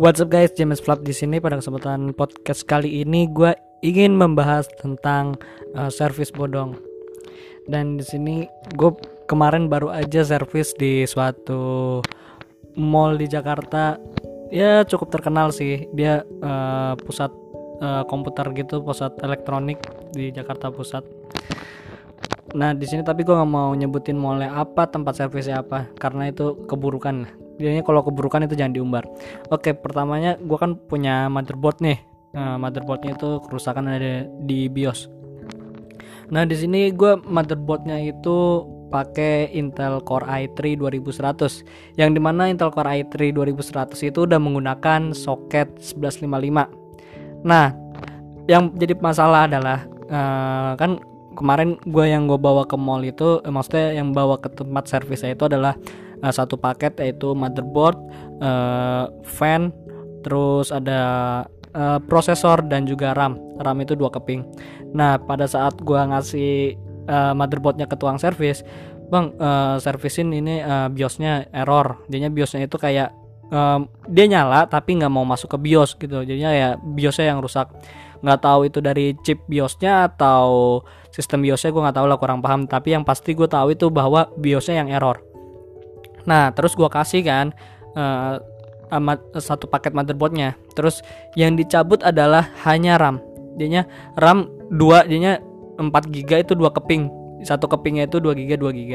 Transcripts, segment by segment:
What's up guys, James Flap di sini pada kesempatan podcast kali ini gue ingin membahas tentang uh, servis bodong. Dan di sini gue kemarin baru aja servis di suatu mall di Jakarta. Ya cukup terkenal sih. Dia uh, pusat uh, komputer gitu, pusat elektronik di Jakarta Pusat. Nah di sini tapi gue nggak mau nyebutin mallnya apa, tempat servisnya apa, karena itu keburukan. Jadinya kalau keburukan itu jangan diumbar. Oke, pertamanya gue kan punya motherboard nih. Nah, motherboardnya itu kerusakan ada di BIOS. Nah di sini gue motherboardnya itu pakai Intel Core i3 2100 yang di mana Intel Core i3 2100 itu udah menggunakan soket 1155 nah yang jadi masalah adalah uh, kan kemarin gue yang gue bawa ke mall itu eh, maksudnya yang bawa ke tempat servisnya itu adalah uh, satu paket yaitu motherboard, uh, fan, terus ada uh, prosesor dan juga RAM. RAM itu dua keping. Nah pada saat gue ngasih uh, motherboardnya ke tukang servis, bang uh, servisin ini uh, biosnya error. Jadinya biosnya itu kayak um, dia nyala tapi nggak mau masuk ke bios gitu. Jadinya ya biosnya yang rusak nggak tahu itu dari chip BIOSnya atau sistem BIOSnya gue nggak tahu lah kurang paham tapi yang pasti gue tahu itu bahwa BIOSnya yang error nah terus gue kasih kan uh, amat satu paket motherboardnya. Terus yang dicabut adalah hanya RAM. Dianya RAM 2 dianya 4 GB itu dua keping. Satu kepingnya itu 2 GB 2 GB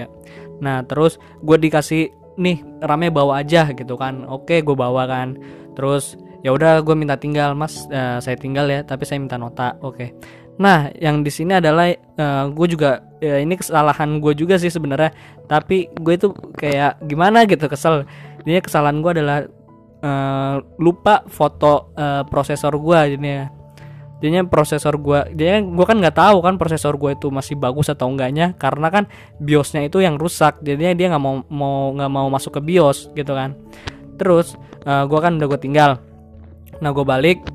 nah terus gue dikasih nih RAM-nya bawa aja gitu kan. Oke gue bawa kan. Terus ya udah gue minta tinggal mas. Uh, saya tinggal ya tapi saya minta nota. Oke. Nah yang di sini adalah uh, eh, gue juga ya ini kesalahan gue juga sih sebenarnya. Tapi gue itu kayak gimana gitu kesel. Ini kesalahan gue adalah uh, lupa foto uh, prosesor gue jadinya. Jadinya prosesor gue dia gue kan nggak tahu kan prosesor gue itu masih bagus atau enggaknya. Karena kan biosnya itu yang rusak jadinya dia nggak mau mau nggak mau masuk ke bios gitu kan. Terus uh, gue kan udah gue tinggal. Nah gue balik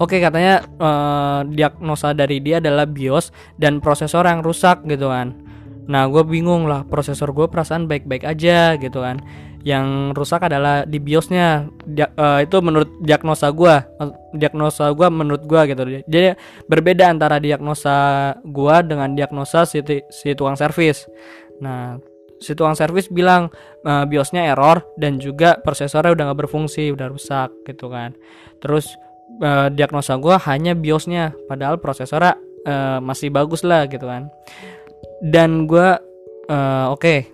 Oke katanya uh, diagnosa dari dia adalah BIOS dan prosesor yang rusak gitu kan. Nah gue bingung lah prosesor gue perasaan baik-baik aja gitu kan. Yang rusak adalah di BIOSnya. Dia, uh, itu menurut diagnosa gue, diagnosa gue menurut gue gitu. Jadi berbeda antara diagnosa gue dengan diagnosa si, si tukang servis. Nah si tukang servis bilang uh, BIOSnya error dan juga prosesornya udah nggak berfungsi, udah rusak gitu kan. Terus uh, diagnosa gue hanya BIOSnya, padahal prosesornya uh, masih bagus lah gitu kan. Dan gue uh, oke, okay,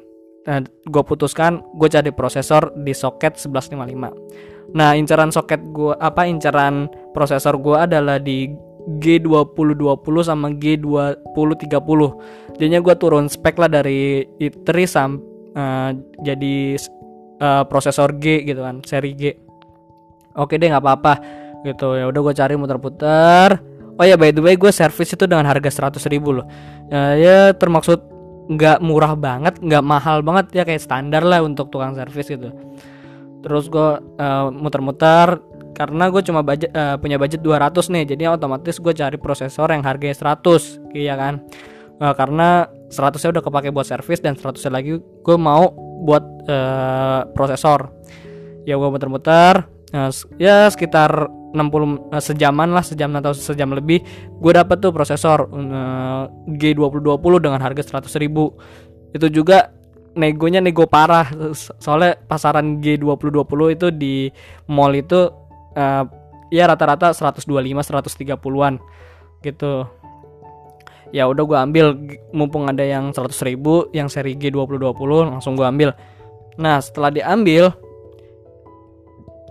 nah, gue putuskan gue cari prosesor di soket 1155. Nah incaran soket gue apa incaran prosesor gue adalah di G2020 sama G2030 jadinya gue turun spek lah dari i3 sam uh, jadi uh, prosesor G gitu kan seri G oke deh nggak apa-apa gitu. Ya udah gue cari muter-puter. Oh ya by the way gue servis itu dengan harga 100 ribu loh. Uh, ya termaksud nggak murah banget nggak mahal banget. Ya kayak standar lah untuk tukang servis gitu. Terus gue uh, muter-muter karena gue cuma budget, uh, punya budget 200 nih. Jadi otomatis gue cari prosesor yang harganya 100 iya kan? Uh, karena 100 nya udah kepake buat servis dan 100 nya lagi gue mau buat uh, prosesor. Ya gue muter-muter ya sekitar 60 uh, sejaman lah sejam atau sejam lebih gue dapet tuh prosesor uh, G2020 dengan harga 100 ribu. Itu juga negonya nego parah soalnya pasaran G2020 itu di mall itu uh, ya rata-rata 125 130-an gitu. Ya udah gue ambil mumpung ada yang 100 ribu yang seri G2020 langsung gue ambil. Nah setelah diambil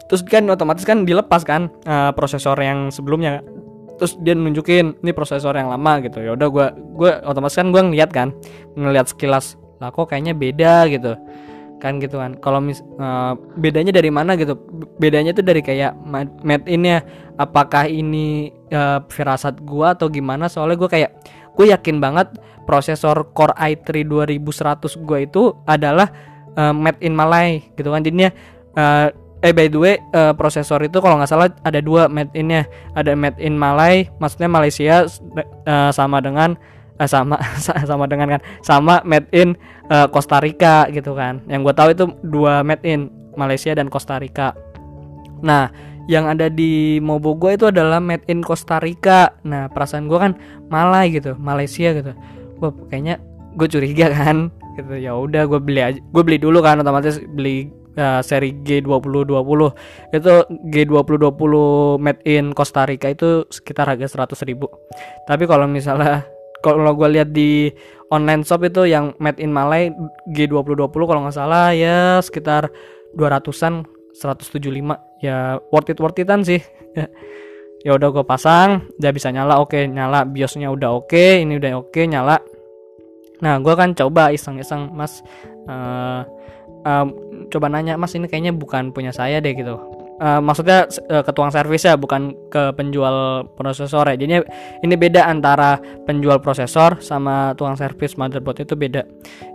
terus kan otomatis kan dilepas kan uh, prosesor yang sebelumnya. Terus dia nunjukin ini prosesor yang lama gitu. Ya udah gue gue otomatis kan gue ngeliat kan ngeliat sekilas lah kok kayaknya beda gitu. Kan gitu kan kalau mis uh, bedanya dari mana gitu? Bedanya tuh dari kayak made innya. Apakah ini uh, firasat gua atau gimana? Soalnya gua kayak gue yakin banget prosesor Core i3 2100 gua itu adalah uh, made in Malay gitu kan. Jadinya uh, eh by the way uh, prosesor itu kalau nggak salah ada dua made innya. Ada made in Malay maksudnya Malaysia uh, sama dengan uh, sama sama dengan kan sama made in uh, Costa Rica gitu kan. Yang gue tahu itu dua made in Malaysia dan Costa Rica. Nah yang ada di Mobo gue itu adalah made in Costa Rica. Nah perasaan gue kan Malay gitu Malaysia gitu. Wah kayaknya gue curiga kan gitu. Ya udah gue beli aja gue beli dulu kan otomatis beli uh, seri G2020 itu G2020 made in Costa Rica itu sekitar harga 100 ribu. Tapi kalau misalnya kalau gue lihat di online shop itu yang made in Malay G2020 kalau nggak salah ya sekitar 200-an 175 ya worth it worth itan sih. Ya udah gue pasang udah bisa nyala oke okay, nyala. Biosnya udah oke okay, ini udah oke okay, nyala. Nah gue kan coba iseng-iseng mas. Uh, coba nanya mas ini kayaknya bukan punya saya deh gitu. Uh, maksudnya uh, ke tukang servis ya bukan ke penjual prosesor ya. Jadi ini beda antara penjual prosesor sama tukang servis motherboard itu beda.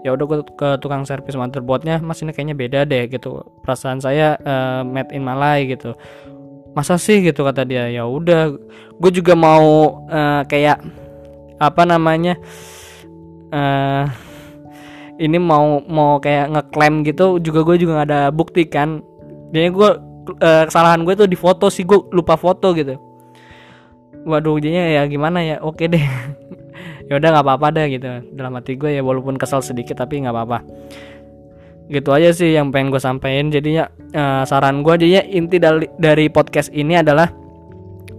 Ya udah gue ke tukang servis motherboardnya mas ini kayaknya beda deh gitu. Perasaan saya uh, made in Malay gitu. Masa sih? gitu kata dia. Ya udah gue juga mau uh, kayak apa namanya uh, ini mau mau kayak ngeklaim gitu juga gue juga gak ada bukti kan. Jadi gue uh, kesalahan gue tuh di foto sih gue lupa foto gitu. Waduh jadinya ya gimana ya? Oke deh. Ya udah nggak apa-apa deh gitu. Dalam hati gue ya walaupun kesal sedikit tapi nggak apa-apa. Gitu aja sih yang pengen gue sampaikan. Jadinya uh, saran gue jadinya inti dari dari podcast ini adalah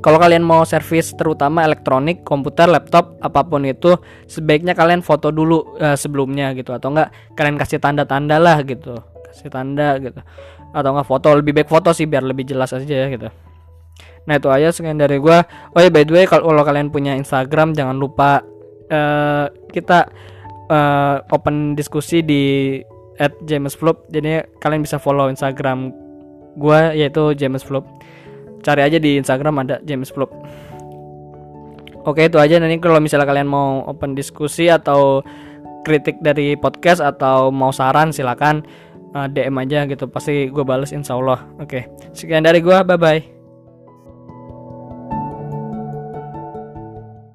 kalau kalian mau servis terutama elektronik, komputer, laptop, apa pun itu sebaiknya kalian foto dulu uh, sebelumnya gitu. Atau enggak kalian kasih tanda-tanda lah gitu. Kasih tanda gitu. Atau nggak foto lebih baik foto sih biar lebih jelas aja ya gitu. Nah itu aja sekian dari gue oh ya by the way kalau kalian punya Instagram jangan lupa uh, kita uh, open diskusi di at jadi kalian bisa follow Instagram gue yaitu James Flop cari aja di Instagram ada James Flop Oke itu aja nanti kalau misalnya kalian mau open diskusi atau kritik dari podcast atau mau saran silakan uh, DM aja gitu pasti gue bales insya Allah. Oke sekian dari gue bye bye